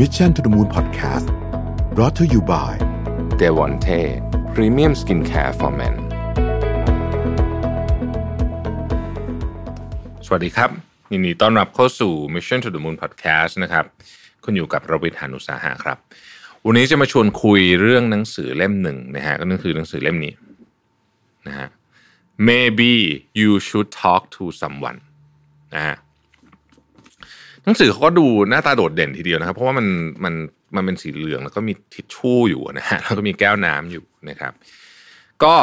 Mission to the Moon Podcast brought to you by d e v o n t e Premium Skincare for Men สวัสดีครับยินดีต้อนรับเข้าสู่ Mission to the Moon Podcast นะครับ คุณอยู่กับรวิทยานุสาหะครับ วันนี้จะมาชวนคุยเรื่องหนังสือเล่มหนึ่งนะฮะก็นั่นคือหนังสือเล่มนี้นะฮะ Maybe you should talk to someone นะฮะ หนังสือเขาก็ดูหน้าตาโดดเด่นทีเดียวนะครับ เพราะว่ามันมันมันเป็นสีเหลือง แล้วก็มีทิชชู่อยู่นะฮะแล้วก็มีแก้วน้ำอยู่นะครับ ก็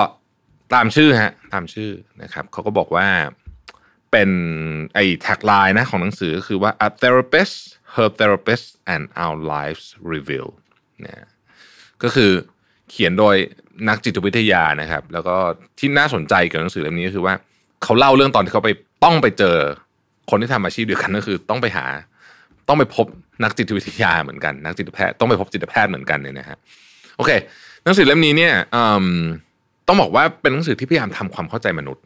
ตามชื่อฮะตามชื่อนะครับเขาก็บอกว่าเป็นไอ้แท็กไลน์นะของหนังสือก็คือว่า a therapist her therapist and our lives reveal นะก็คือเขียนโดยนักจิตวิทยานะครับ แล้วก็ที่น่าสนใจกับหนังสือเล่มนี้ก็คือว่าเขาเล่าเรื่องตอนที่เขาไปต้องไปเจอ คนที่ทำอาชีพเดียวกันก็คือต้องไปหา ต้องไปพบนักจิตวิทยาเหมือนกัน นักจิตแพทย์ต้องไปพบจิตแพทย์เหมือนกันเนี่ยนะฮะโอเค หนังสือเล่มนี้เนี่ยต้องบอกว่าเป็นหนังสือที่พยายามทำความเข้าใจมนุษย์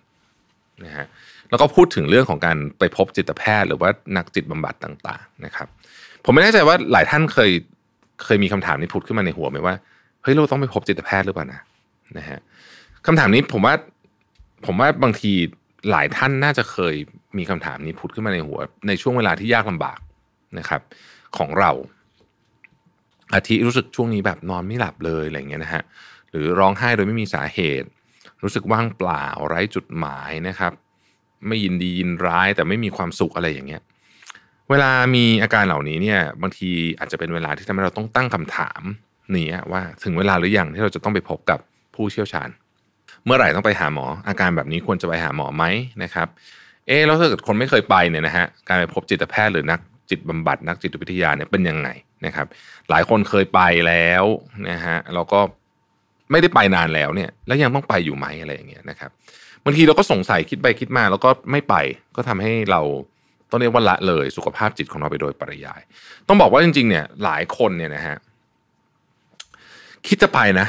นะฮะแล้วก็พูดถึงเรื่องของการไปพบจิตแพทย์ หรือว่านักจิตบำบัดต่าง ๆ นะครับ ผมไม่แน่ใจว่าหลายท่านเคยเคยมีคำถามนี้ผุดขึ้นมาในหัวไหมว่าเฮ้ยเราต้องไปพบจิตแพทย์หรือเปล่านะนะฮะคำถามนี้ผมว่าผมว่าบางที หลายท่านน่าจะเคยมีคำถามนี้ผุดขึ้นมาในหัว ในช่วงเวลาที่ยากลำบากนะครับ ของเรา อาทิรู้สึกช่วงนี้แบบนอนไม่หลับเลยอะไรเงี้ยนะฮะหรือร้องไห้โดยไม่มีสาเหตุ รู้สึกว่างเปล่าไร้จุดหมายนะครับ ไม่ยินดียินร้ายแต่ไม่มีความสุขอะไรอย่างเงี้ยเวลามีอาการเหล่านี้เนี่ยบางทีอาจจะเป็นเวลาที่ทำให้เราต้องตั้งคำถามนี้ว่าถึงเวลาหรือยังที่เราจะต้องไปพบกับผู้เชี่ยวชาญ เมื่อไหร่ต้องไปหาหมอ อาการแบบนี้ควรจะไปหาหมอไหมนะครับ เออแล้วถ้าเกิดคนไม่เคยไปเนี่ยนะฮะการไปพบจิตแพทย์หรือนักจิตบำบัดนักจิตวิทยาเนี่ยเป็นยังไงนะครับ หลายคนเคยไปแล้วนะฮะเราก็ไม่ได้ไปนานแล้วเนี่ย แล้วยังต้องไปอยู่ไหมอะไรอย่างเงี้ยนะครับบางทีเราก็สงสัยคิดไปคิดมา แล้วก็ไม่ไปก็ทำให้เราต้องเรียกว่าละเลยสุขภาพจิตของเราไปโดยปริยาย ต้องบอกว่าจริง ๆ เนี่ยหลายคนเนี่ยนะฮะคิดจะไปนะ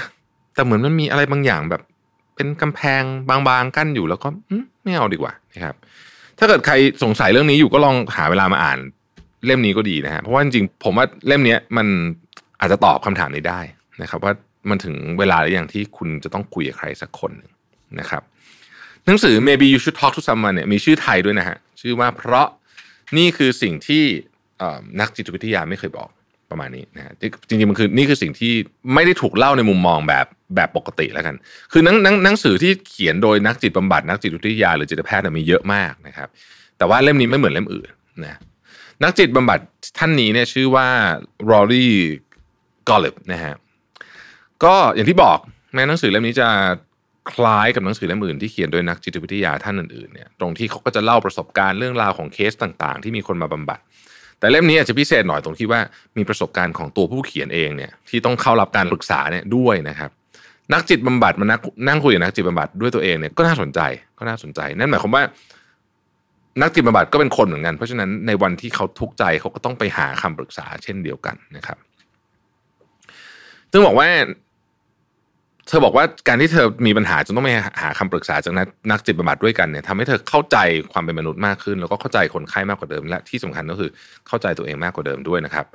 แต่เหมือนมันมีอะไรบางอย่างแบบ เป็นกำแพงบางๆกั้นอยู่แล้วก็ไม่เอาดีกว่านะครับ ถ้าเกิดใครสงสัยเรื่องนี้อยู่ก็ลองหาเวลามาอ่านเล่มนี้ก็ดีนะฮะเพราะว่าจริงๆผมว่าเล่มนี้มันอาจจะตอบคำถามนี้ได้นะครับ ว่ามันถึงเวลาหรือยังที่คุณจะต้องคุยกับใครสักคนหนึ่งนะครับ หนังสือ maybe you should talk to someone เนี่ยมีชื่อไทยด้วยนะฮะชื่อว่าเพราะนี่คือสิ่งที่นักจิตวิทยาไม่เคยบอกประมาณนี้นะฮะจริงๆมันคือนี่คือสิ่งที่ไม่ได้ถูกเล่าในมุมมองแบบ แบบปกติแล้วกัน คือหนังหนังหนังสือที่เขียนโดยนักจิตบำบัดนักจิตวิทยาหรือจิตแพทย์มีเยอะมากนะครับ แต่ว่าเล่มนี้ไม่เหมือนเล่มอื่นนะนักจิตบำบัดท่านนี้เนี่ยชื่อว่ารอรี่กอลเลบนะฮะก็อย่างที่บอกแม้หนังสือเล่มนี้จะคล้ายกับหนังสือเล่มอื่นที่เขียนโดยนักจิตวิทยาท่านอื่นๆเนี่ยตรงที่เขาก็จะเล่าประสบการณ์เรื่องราวของเคสต่างๆ ที่มีคนมาบำบัด แต่เล่มนี้อาจจะพิเศษหน่อยตรงที่ว่ามีประสบการณ์ของตัวผู้เขียนเองเนี่ยที่ต้องเข้ารับการปรึกษาเนี่ยด้วยนะครับ นักจิตบำบัดมานักนั่งคุยกับนักจิตบำบัดด้วยตัวเองเนี่ยก็น่าสนใจก็น่าสนใจ นั่นหมายความว่า นักจิตบำบัดก็เป็นคนเหมือนกัน เพราะฉะนั้นในวันที่เขาทุกข์ใจเขาก็ต้องไปหาคำปรึกษาเช่นเดียวกันนะครับ ซึ่งบอกว่า เธอบอกว่าการที่เธอมีปัญหาจนต้องไปหาคำปรึกษาจากนักนักจิตบำบัดด้วยกันเนี่ยทำให้เธอเข้าใจความเป็นมนุษย์มากขึ้น แล้วก็เข้าใจคนไข้มากกว่าเดิม และที่สำคัญก็คือเข้าใจตัวเองมากกว่าเดิมด้วยนะครับ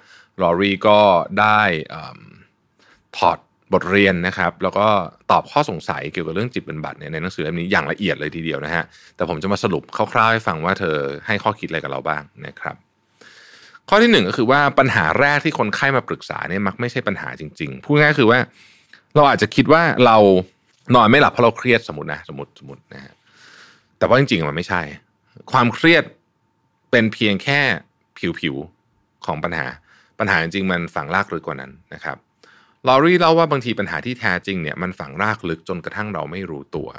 ลอรีก็ได้ถอด บทเรียนนะครับ แล้วก็ตอบข้อสงสัยเกี่ยวกับเรื่องจิตบำบัดเนี่ยในหนังสือเล่มนี้อย่างละเอียดเลยทีเดียวนะฮะแต่ผมจะมาสรุปคร่าวๆให้ฟังว่าเธอให้ข้อคิดอะไรกับเราบ้างนะครับ ข้อที่หนึ่งก็คือว่าปัญหาแรกที่คนไข้มาปรึกษาเนี่ยมักไม่ใช่ปัญหาจริง ๆ พูดง่ายคือว่าเราอาจจะคิดว่าเรานอนไม่หลับเพราะเราเครียดสมมตินะสมมติสมมตินะฮะแต่ว่าจริงๆมันไม่ใช่ ความเครียดเป็นเพียงแค่ผิวๆของปัญหาปัญหาจริงๆมันฝังรากลึกกว่านั้นนะครับ ลอรี่เล่าว่าบางทีปัญหาที่แท้จริงเนี่ยมันฝังรากลึกจนกระทั่งเราไม่รู้ตัว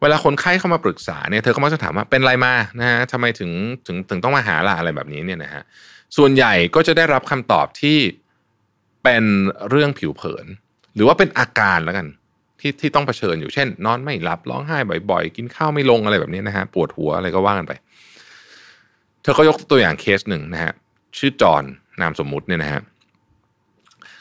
เวลาคนไข้เข้ามาปรึกษาเนี่ยเธอก็มักจะถามว่าเป็นไรมานะฮะทำไมถึงถึงถึงต้องมาหาล่ะอะไรแบบนี้เนี่ยนะฮะส่วนใหญ่ก็จะได้รับคำตอบที่เป็นเรื่องผิวเผิน หรือว่าเป็นอาการแล้วกันที่ที่ต้องเผชิญอยู่เช่น นอนไม่หลับร้องไห้บ่อยๆ กินข้าวไม่ลงอะไรแบบนี้นะฮะปวดหัวอะไรก็ว่ากันไป เธอก็ยกตัวอย่างเคสหนึ่งนะฮะชื่อจอนนามสมมุติเนี่ยนะฮะ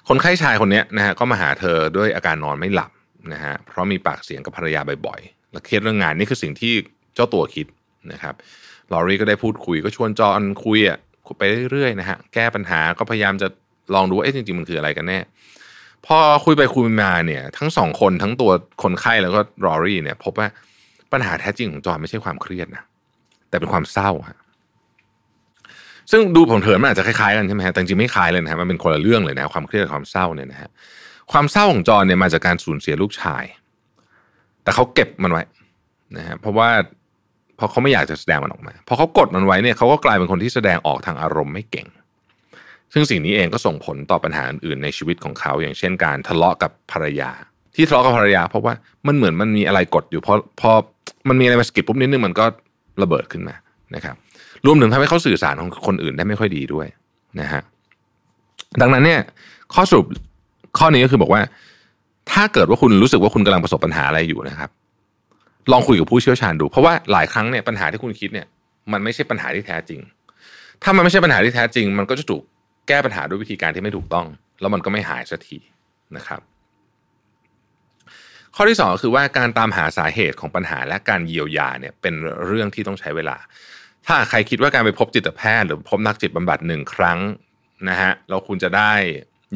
คนไข้ชายคนนี้นะฮะก็มาหาเธอด้วยอาการนอนไม่หลับนะฮะเพราะมีปากเสียงกับภรรยาบ่อยๆ และเครียดเรื่องงานนี่คือสิ่งที่เจ้าตัวคิดนะครับลอรี่ก็ได้พูดคุยก็ชวนจอนคุยอะไปเรื่อยๆนะฮะแก้ปัญหาก็พยายามจะลองดูว่าเอ๊ะจริงๆมันคืออะไรกันแน่พอคุยไปคุยมาเนี่ย ทั้งสองคนทั้งตัวคนไข้แล้วก็รอรี่เนี่ย พบว่าปัญหาแท้จริงของจอห์นไม่ใช่ความเครียดนะแต่เป็นความเศร้าฮะ ซึ่งดูผลเผินมันอาจจะคล้ายๆกันใช่ไหมฮะแต่จริงไม่คล้ายเลยนะฮะมันเป็นคนละเรื่องเลยนะความเครียดความเศร้าเนี่ยนะฮะความเศร้าของจอห์นเนี่ยมาจากการสูญเสียลูกชาย แต่เขาเก็บมันไว้นะฮะเพราะว่าพอเขาไม่อยากจะแสดงมันออกมา พอเขากดมันไว้เนี่ยเขาก็กลายเป็นคนที่แสดงออกทางอารมณ์ไม่เก่ง ซึ่งสิ่งนี้เองก็ส่งผลต่อปัญหาอื่นๆในชีวิตของเขา อย่างเช่นการทะเลาะกับภรรยา ที่ทะเลาะกับภรรยา เพราะว่ามันเหมือนมันมีอะไรกดอยู่พอพอมันมีอะไรมาสกิดปุ๊บนิดนึงมันก็ระเบิดขึ้นมา นะครับรวมถึงทำให้เขาสื่อสารของคนอื่นได้ไม่ค่อยดีด้วยนะฮะดังนั้นเนี่ยข้อสรุปข้อนี้ก็คือบอกว่า ถ้าเกิดว่าคุณรู้สึกว่าคุณกำลังประสบปัญหาอะไรอยู่นะครับ ลองคุยกับผู้เชี่ยวชาญดู เพราะว่าหลายครั้งเนี่ยปัญหาที่คุณคิดเนี่ยมันไม่ใช่ปัญหาที่แท้จริง ถ้ามันไม่ใช่ปัญหาที่แท้จริง มันก็จะถูกแก้ปัญหาด้วยวิธีการที่ไม่ถูกต้อง แล้วมันก็ไม่หายสักทีนะครับ ข้อที่สองคือว่าการตามหาสาเหตุของปัญหาและการเยียวยาเนี่ยเป็นเรื่องที่ต้องใช้เวลา ถ้าใครคิดว่าการไปพบจิตแพทย์ หรือพบนักจิตบำบัดหนึ่งครั้งนะฮะแล้วคุณจะได้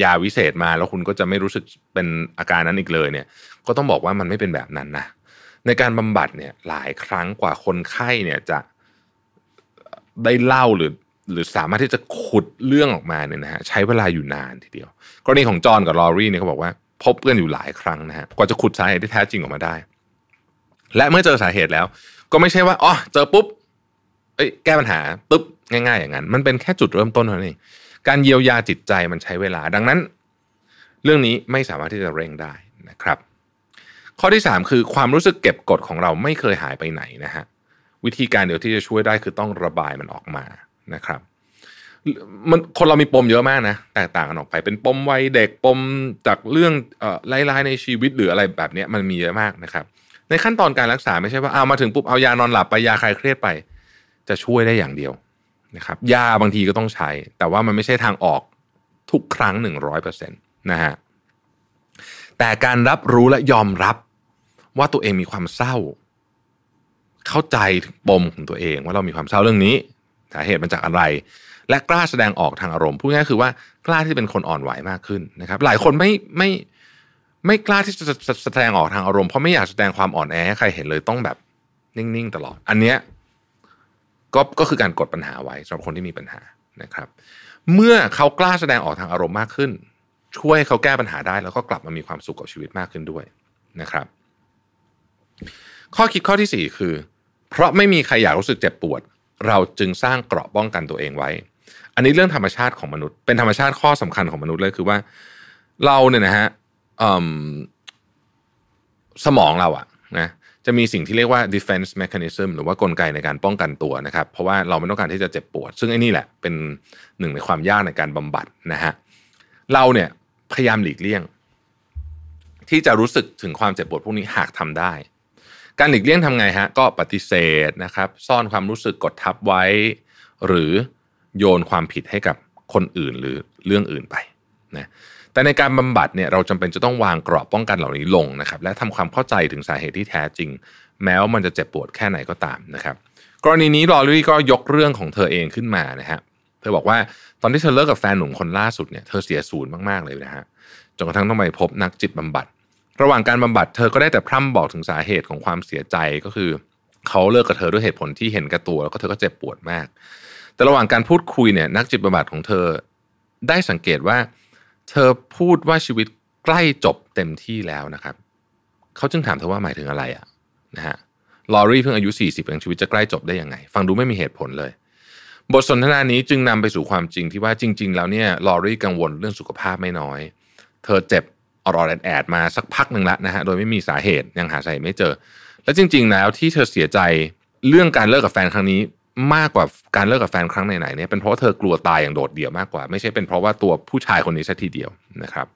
ยาวิเศษมาแล้วคุณก็จะไม่รู้สึกเป็นอาการนั้นอีกเลยเนี่ย ก็ต้องบอกว่ามันไม่เป็นแบบนั้นนะในการบำบัดเนี่ยหลายครั้งกว่าคนไข้เนี่ยจะได้เล่าหรือหรือสามารถที่จะขุดเรื่องออกมาเนี่ยนะฮะใช้เวลาอยู่นานทีเดียว กรณีของจอห์นกับลอรี่เนี่ยเขาบอกว่า พบกันอยู่หลายครั้งนะฮะกว่าจะขุดสาเหตุที่แท้จริงออกมาได้ และเมื่อเจอสาเหตุแล้ว ก็ไม่ใช่ว่าอ๋อเจอปุ๊บเอ้ยแก้ปัญหาปุ๊บง่าย ๆ อย่างนั้น มันเป็นแค่จุดเริ่มต้นเท่านั้นเองการเยียวยาจิตใจมันใช้เวลา ดังนั้น เรื่องนี้ไม่สามารถที่จะเร่งได้นะครับ ข้อที่ 3 คือความรู้สึกเก็บกดของเราไม่เคยหายไปไหนนะฮะวิธีการเดียวที่จะช่วยได้คือต้องระบายมันออกมานะครับ มันคนเรามีปมเยอะมากนะแตกต่างกันออกไป เป็นปมวัยเด็กปมจากเรื่องเอ่อไล่ๆในชีวิตหรืออะไรแบบนี้มันมีเยอะมากนะครับ ในขั้นตอนการรักษาไม่ใช่ว่าเอามาถึงปุ๊บเอายานอนหลับไปยาคลายเครียดไป จะช่วยได้อย่างเดียวนะครับยาบางทีก็ต้องใช้ แต่ว่ามันไม่ใช่ทางออกทุกครั้งหนึ่งร้อยเปอร์เซ็นต์นะฮะแต่การรับรู้และยอมรับว่าตัวเองมีความเศร้า เข้าใจปมของตัวเอง ว่าเรามีความเศร้าเรื่องนี้สาเหตุมาจากอะไร และกล้าแสดงออกทางอารมณ์พูดง่ายคือว่ากล้าที่เป็นคนอ่อนไหวมากขึ้นนะครับ หลายคนไม่ไม่ไม่กล้าที่จะแสดงออกทางอารมณ์เพราะไม่อยากแสดงความอ่อนแอให้ใครเห็นเลยต้องแบบนิ่งๆตลอด อันเนี้ยก็ก็คือการกดปัญหาไว้สำหรับคนที่มีปัญหานะครับ เมื่อเขากล้าแสดงออกทางอารมณ์มากขึ้น ช่วยเขาแก้ปัญหาได้ แล้วก็กลับมามีความสุขกับชีวิตมากขึ้นด้วยนะครับ ข้อคิดข้อที่สี่คือ เพราะไม่มีใครอยากรู้สึกเจ็บปวด เราจึงสร้างเกราะป้องกันตัวเองไว้ อันนี้เรื่องธรรมชาติของมนุษย์ เป็นธรรมชาติข้อสำคัญของมนุษย์เลยคือว่า เราเนี่ยนะฮะสมองเราอะนะจะมีสิ่งที่เรียกว่า defense mechanism หรือว่ากลไกในการป้องกันตัวนะครับ เพราะว่าเราไม่ต้องการที่จะเจ็บปวด ซึ่งไอ้นี่แหละเป็นหนึ่งในความยากในการบำบัดนะฮะเราเนี่ยพยายามหลีกเลี่ยง ที่จะรู้สึกถึงความเจ็บปวดพวกนี้หากทำได้ การหลีกเลี่ยงทำไงฮะก็ปฏิเสธนะครับ ซ่อนความรู้สึกกดทับไว้ หรือ โยนความผิดให้กับคนอื่นหรือเรื่องอื่นไปนะแต่ในการบำบัดเนี่ยเราจำเป็นจะต้องวางกรอบป้องกันเหล่านี้ลงนะครับ และทำความเข้าใจถึงสาเหตุที่แท้จริง แม้ว่ามันจะเจ็บปวดแค่ไหนก็ตามนะครับ กรณีนี้ลอรี่ก็ยกเรื่องของเธอเองขึ้นมานะฮะเธอบอกว่าตอนที่เธอเลิกกับแฟนหนุ่มคนล่าสุดเนี่ยเธอเสียศูนย์มากๆเลยนะฮะจนกระทั่งต้องไปพบนักจิตบำบัด ระหว่างการบำบัดเธอก็ได้แต่พร่ำบอกถึงสาเหตุของความเสียใจก็คือ เขาเลิกกับเธอด้วยเหตุผลที่เห็นกับตัวแล้วก็เธอก็เจ็บปวดมาก แต่ระหว่างการพูดคุยเนี่ยนักจิตบำบัดของเธอได้สังเกตว่า เธอพูดว่าชีวิตใกล้จบเต็มที่แล้วนะครับ เขาจึงถามเธอว่าหมายถึงอะไรอะนะฮะลอรี่เพิ่งอายุ 40เองชีวิตจะใกล้จบได้ยังไง ฟังดูไม่มีเหตุผลเลย บทสนทนานี้จึงนำไปสู่ความจริงที่ว่าจริง ๆ แล้วเนี่ยลอรี่กังวลเรื่องสุขภาพไม่น้อย เธอเจ็บอรอดแอดมาสักพักหนึ่งแล้วนะฮะโดยไม่มีสาเหตุยังหาสาเหตุไม่เจอ และจริง ๆ แล้วที่เธอเสียใจเรื่องการเลิกกับแฟนครั้งนี้ มากกว่าการเลิกกับแฟนครั้งไหนๆเนี่ยเป็นเพราะเธอกลัวตายอย่างโดดเดี่ยวมากกว่า ไม่ใช่เป็นเพราะว่าตัวผู้ชายคนนี้ซะทีเดียวนะครับ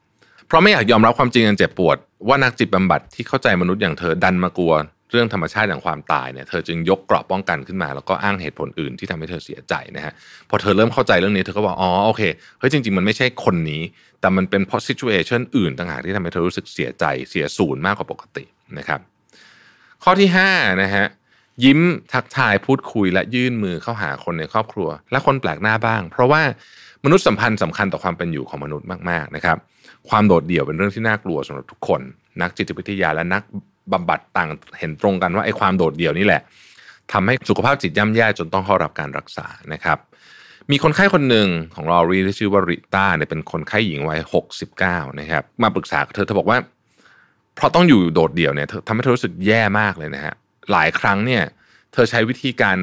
เพราะไม่อยากยอมรับความจริงอันเจ็บปวด ว่านักจิตบำบัดที่เข้าใจมนุษย์อย่างเธอดันมากลัวเรื่องธรรมชาติอย่างความตายเนี่ยเธอจึงยกเกราะป้องกันขึ้นมา แล้วก็อ้างเหตุผลอื่นที่ทำให้เธอเสียใจนะฮะพอเธอเริ่มเข้าใจเรื่องนี้เธอก็บอกอ๋อโอเคเฮ้ยจริง ๆ มันไม่ใช่คนนี้ แต่มันเป็นเพราะซิจูเอชันอื่นต่างหากที่ทำให้เธอรู้สึกเสียใจเสียศูนย์มากกว่าปกตินะครับ ข้อที่5นะฮะ ยิ้มทักทายพูดคุย และยื่นมือเข้าหาคนในครอบครัว และคนแปลกหน้าบ้าง เพราะว่ามนุษยสัมพันธ์สำคัญต่อความเป็นอยู่ของมนุษย์มากๆนะครับ ความโดดเดี่ยวเป็นเรื่องที่น่ากลัวสำหรับทุกคน นักจิตวิทยาและนักบำบัดต่างเห็นตรงกันว่าไอ้ความโดดเดี่ยวนี่แหละทำให้สุขภาพจิตย่ำแย่จนต้องเข้ารับการรักษานะครับ มีคนไข้คนหนึ่งของลอรีที่ชื่อว่าริต้าเนี่ยเป็นคนไข้หญิงวัย69นะครับมาปรึกษาเธอเธอบอกว่าเพราะต้องอยู่โดดเดี่ยวเนี่ยทำให้เธอรู้สึกแย่มากเลยนะฮะ หลายครั้งเนี่ยเธอใช้วิธีการ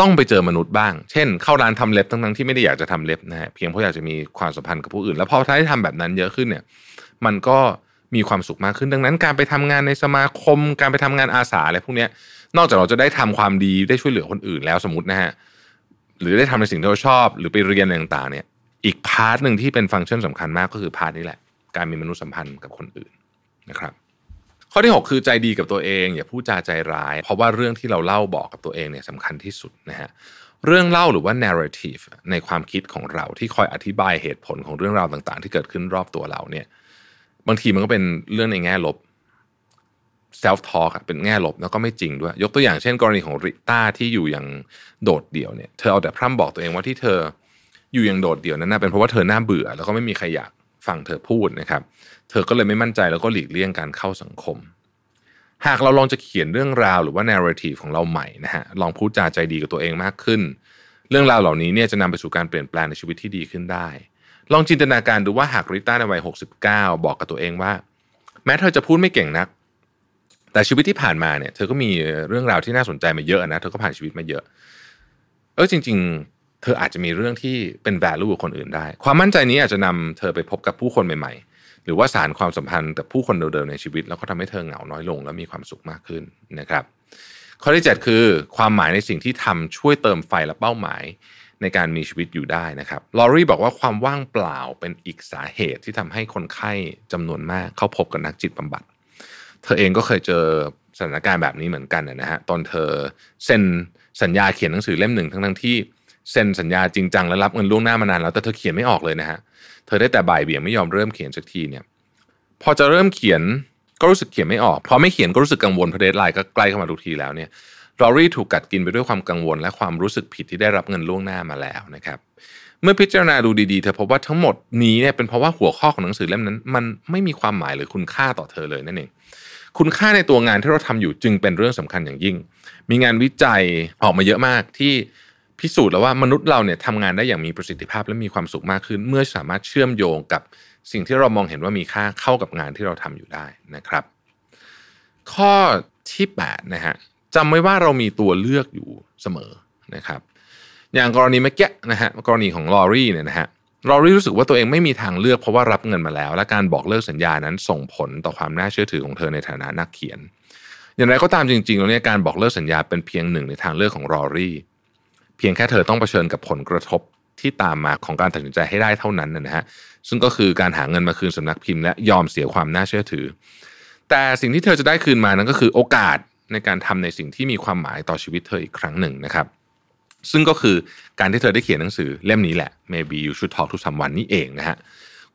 ต้องไปเจอมนุษย์บ้าง เช่น เข้าร้านทำเล็บทั้งๆที่ไม่ได้อยากจะทำเล็บนะฮะเพียงเพราะอยากจะมีความสัมพันธ์กับผู้อื่น แล้วพอได้ทำแบบนั้นเยอะขึ้นเนี่ยมันก็มีความสุขมากขึ้นดังนั้น การไปทำงานในสมาคม การไปทำงานอาสาอะไรพวกนี้นอกจากเราจะได้ทำความดีได้ช่วยเหลือคนอื่นแล้วสมมตินะฮะหรือได้ทำในสิ่งที่เราชอบ หรือไปเรียนอะไรต่างๆเนี่ยอีก part หนึ่งที่เป็นฟังก์ชันสำคัญมากก็คือ part นี้แหละ การมีมนุษยสัมพันธ์กับคนอื่นนะครับ ข้อที่ 6 คือใจดีกับตัวเอง อย่าพูดจาใจร้าย เพราะว่าเรื่องที่เราเล่าบอกกับตัวเองเนี่ยสำคัญที่สุดนะฮะเรื่องเล่าหรือว่า narrative ในความคิดของเราที่คอยอธิบายเหตุผลของเรื่องราวต่างๆ ที่เกิดขึ้นรอบตัวเราเนี่ยบางทีมันก็เป็นเรื่องในแง่ลบ self talk เป็นแง่ลบแล้วก็ไม่จริงด้วย ยกตัวอย่างเช่น กรณีของริต้าที่อยู่อย่างโดดเดี่ยวเนี่ยเธอเอาแต่พร่ำบอกตัวเองว่าที่เธออยู่อย่างโดดเดี่ยวนั้นนะเป็นเพราะว่าเธอหน้าเบื่อ แล้วก็ไม่มีใครอยาก ฟังเธอพูดนะครับ เธอก็เลยไม่มั่นใจแล้วก็หลีกเลี่ยงการเข้าสังคม หากเราลองจะเขียนเรื่องราวหรือว่า narrative ของเราใหม่นะฮะลองพูดจาใจดีกับตัวเองมากขึ้น เรื่องราวเหล่านี้เนี่ยจะนำไปสู่การเปลี่ยนแปลงในชีวิตที่ดีขึ้นได้ ลองจินตนาการดูว่าหากริต้าในวัย 69 บอกกับตัวเองว่า แม้เธอจะพูดไม่เก่งนัก แต่ชีวิตที่ผ่านมาเนี่ย เธอก็มีเรื่องราวที่น่าสนใจมาเยอะนะเธอก็ผ่านชีวิตมาเยอะเออจริง ๆ ธออาจจะมีเรื่องที่เป็น value กับคนอื่นได้ ความมั่นใจนี้อาจจะนำเธอไปพบกับผู้คนใหม่ ๆ หรือว่าสารความสัมพันธ์กับผู้คนเดิมๆในชีวิต แล้วก็ทำให้เธอเหงาน้อยลง และมีความสุขมากขึ้นนะครับ ข้อที่ 7 คือ ความหมายในสิ่งที่ทำช่วยเติมไฟและเป้าหมายในการมีชีวิตอยู่ได้นะครับ ลอรี่บอกว่าความว่างเปล่าเป็นอีกสาเหตุที่ทำให้คนไข้จำนวนมากเข้าพบกับนักจิตบำบัด เธอเองก็เคยเจอสถานการณ์แบบนี้เหมือนกันนะฮะตอนเธอเซ็นสัญญาเขียนหนังสือเล่มหนึ่งทั้งทั้งที่ เซ็นสัญญาจริงจังและรับเงินล่วงหน้ามานานแล้วแต่เธอเขียนไม่ออกเลยนะฮะเธอได้แต่บ่ายเบี่ยงไม่ยอมเริ่มเขียนสักทีเนี่ยพอจะเริ่มเขียนก็รู้สึกเขียนไม่ออกพอไม่เขียนก็รู้สึกกังวลเพราะเดทไลน์ก็ใกล้เข้ามาทุกทีแล้วเนี่ยลอรี่ถูกกัดกินไปด้วยความกังวล และความรู้สึกผิดที่ได้รับเงินล่วงหน้ามาแล้วนะครับเมื่อพิจารณาดูดีๆเธอพบว่าทั้งหมดนี้เนี่ยเป็นเพราะว่าหัวข้อของหนังสือเล่มนั้น มันไม่มีความหมายหรือคุณค่าต่อเธอเลยนั่นเองคุณค่าในตัวงานที่เราทำอยู่จึงเป็นเรื่องสำคัญอย่างยิ่ง มีงานวิจัยออกมาเยอะมากที่ พิสูจน์แล้วว่ามนุษย์เราเนี่ยทำงานได้อย่างมีประสิทธิภาพและมีความสุขมากขึ้น เมื่อสามารถเชื่อมโยงกับสิ่งที่เรามองเห็นว่ามีค่าเข้ากับงานที่เราทำอยู่ได้นะครับ ข้อที่8นะฮะจำไว้ว่าเรามีตัวเลือกอยู่เสมอนะครับ อย่างกรณีเมื่อกี้นะฮะกรณีของลอรี่เนี่ยนะฮะเรารู้สึกว่าตัวเองไม่มีทางเลือกเพราะว่ารับเงินมาแล้ว และการบอกเลิกสัญญานั้นส่งผลต่อความน่าเชื่อถือของเธอในฐานะนักเขียน อย่างไรก็ตามจริงๆแล้วเนี่ยการบอกเลิกสัญญาเป็นเพียงหนึ่งในทางเลือกของรอรี่ เพียงแค่เธอต้องเผชิญกับผลกระทบที่ตามมาของการตัดสินใจให้ได้เท่านั้นนะฮะซึ่งก็คือการหาเงินมาคืนสำนักพิมพ์และยอมเสียความน่าเชื่อถือ แต่สิ่งที่เธอจะได้คืนมานั้นก็คือโอกาสในการทำในสิ่งที่มีความหมายต่อชีวิตเธออีกครั้งหนึ่งนะครับ ซึ่งก็คือการที่เธอได้เขียนหนังสือเล่มนี้แหละ Maybe You Should Talk to Someone นี่เองนะฮะ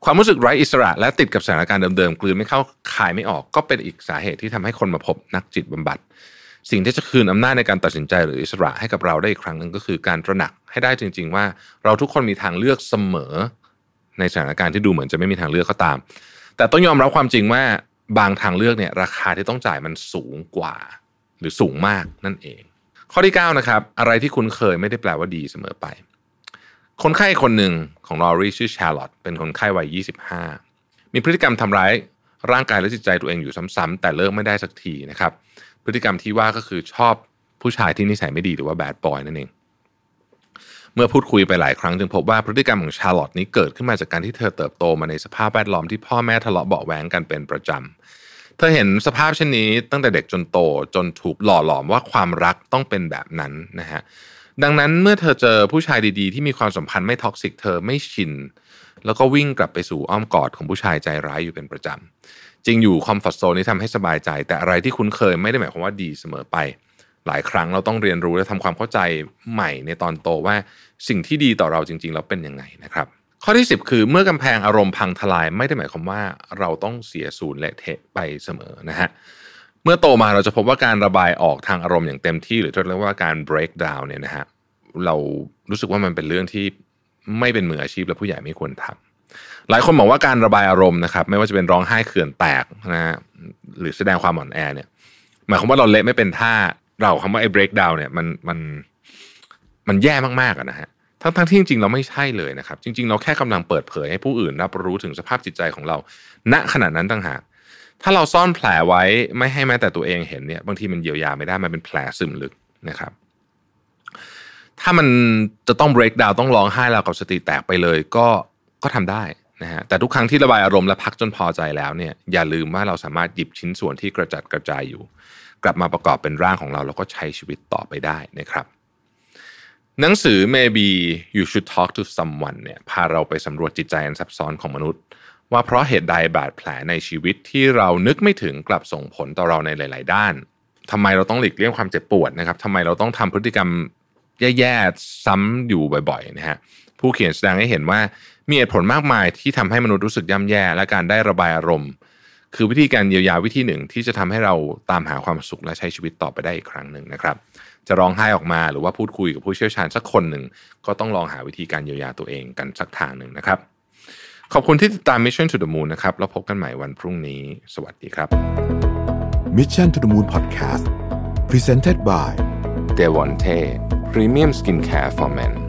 ความรู้สึกไร้อิสระและติดกับสถานการณ์เดิมๆกลืนไม่เข้าคายไม่ออกก็เป็นอีกสาเหตุที่ทำให้คนมาพบนักจิตบำบัด สิ่งที่จะคืนอำนาจในการตัดสินใจหรืออิสระให้กับเราได้อีกครั้งหนึ่งก็คือการตระหนักให้ได้จริง ๆ ว่าเราทุกคนมีทางเลือกเสมอ ในสถานการณ์ที่ดูเหมือนจะไม่มีทางเลือกก็ตาม แต่ต้องยอมรับความจริงว่าบางทางเลือกเนี่ยราคาที่ต้องจ่ายมันสูงกว่า หรือสูงมากนั่นเอง ข้อที่9นะครับอะไรที่คุณเคยไม่ได้แปลว่าดีเสมอไป คนไข้คนหนึ่งของลอรีชื่อชาร์ลอตเป็นคนไข้วัย 25 มีพฤติกรรมทำร้ายร่างกายและจิตใจตัวเองอยู่ซ้ำๆแต่เลิกไม่ได้สักทีนะครับ พฤติกรรมที่ว่าก็คือชอบผู้ชายที่นิสัยไม่ดีหรือว่า bad boy นั่นเอง เมื่อพูดคุยไปหลายครั้งจึงพบว่าพฤติกรรมของชาร์ลอตนี้เกิดขึ้นมาจากการที่เธอเติบโตมาในสภาพแวดล้อมที่พ่อแม่ทะเลาะเบาะแว้งกันเป็นประจำ เธอเห็นสภาพเช่นนี้ตั้งแต่เด็กจนโตจนถูกหล่อหลอมว่าความรักต้องเป็นแบบนั้นนะฮะ ดังนั้นเมื่อเธอเจอผู้ชายดีๆ ที่มีความสัมพันธ์ไม่ toxic เธอไม่ชินแล้วก็วิ่งกลับไปสู่อ้อมกอดของผู้ชายใจร้ายอยู่เป็นประจำ จริงอยู่ comfort zone นี้ทำให้สบายใจ แต่อะไรที่คุ้นเคยไม่ได้หมายความว่าดีเสมอไป หลายครั้งเราต้องเรียนรู้และทำความเข้าใจใหม่ในตอนโตว่าสิ่งที่ดีต่อเราจริงๆแล้วเป็นยังไงนะครับ ข้อที่ 10 คือเมื่อกำแพงอารมณ์พังทลายไม่ได้หมายความว่าเราต้องเสียศูนย์และเทะไปเสมอนะฮะเมื่อโตมาเราจะพบว่าการระบายออกทางอารมณ์อย่างเต็มที่ หรือที่เรียกว่าการ break down เนี่ยนะฮะเรารู้สึกว่ามันเป็นเรื่องที่ไม่เป็นมืออาชีพและผู้ใหญ่ไม่ควรทำ หลายคนบอกว่าการระบายอารมณ์นะครับ ไม่ว่าจะเป็นร้องไห้เขื่อนแตกนะฮะหรือแสดงความอ่อนแอเนี่ยหมายความว่าเราเละไม่เป็นท่าเราคำว่าไอ้ break down เนี่ยมันมันมันแย่มากๆนะฮะทั้งทั้งที่จริงๆเราไม่ใช่เลยนะครับ จริง ๆ เราแค่กำลังเปิดเผยให้ผู้อื่นรับรู้ถึงสภาพจิตใจของเรา ณขณะนั้นต่างหากถ้าเราซ่อนแผลไว้ไม่ให้แม้แต่ตัวเองเห็นเนี่ยบางทีมันเยียวยาไม่ได้มันเป็นแผลซึมลึกนะครับ ถ้ามันจะต้อง break down ต้องร้องไห้เรากับสติแตกไปเลย ก็ ก็ทำได้นะฮะแต่ทุกครั้งที่ระบายอารมณ์และพักจนพอใจแล้วเนี่ยอย่าลืมว่าเราสามารถหยิบชิ้นส่วนที่กระจัดกระจายอยู่ กลับมาประกอบเป็นร่างของเราแล้วก็ใช้ชีวิตต่อไปได้นะครับ หนังสือ maybe you should talk to someone เนี่ยพาเราไปสำรวจจิตใจอันซับซ้อนของมนุษย์ ว่าเพราะเหตุใดบาดแผลในชีวิตที่เรานึกไม่ถึงกลับส่งผลต่อเราในหลาย ๆ ด้านทำไมเราต้องหลีกเลี่ยงความเจ็บปวดนะครับทำไมเราต้องทำพฤติกรรมแย่ๆซ้ำอยู่บ่อย ๆ นะฮะผู้เขียนแสดงให้เห็นว่า มีเหตุผลมากมายที่ทำให้มนุษย์รู้สึกย่ำแย่และการได้ระบายอารมณ์ คือวิธีการเยียวยาวิธีหนึ่งที่จะทำให้เราตามหาความสุขและใช้ชีวิตต่อไปได้อีกครั้งหนึ่งนะครับ จะร้องไห้ออกมาหรือว่าพูดคุยกับผู้เชี่ยวชาญสักคนหนึ่งก็ต้องลองหาวิธีการเยียวยาตัวเองกันสักทางหนึ่งนะครับ ขอบคุณที่ติดตาม Mission to the Moon นะครับแล้วพบกันใหม่วันพรุ่งนี้ สวัสดีครับ Mission to the Moon Podcast Presented by d e v o n t e Premium Skincare for Men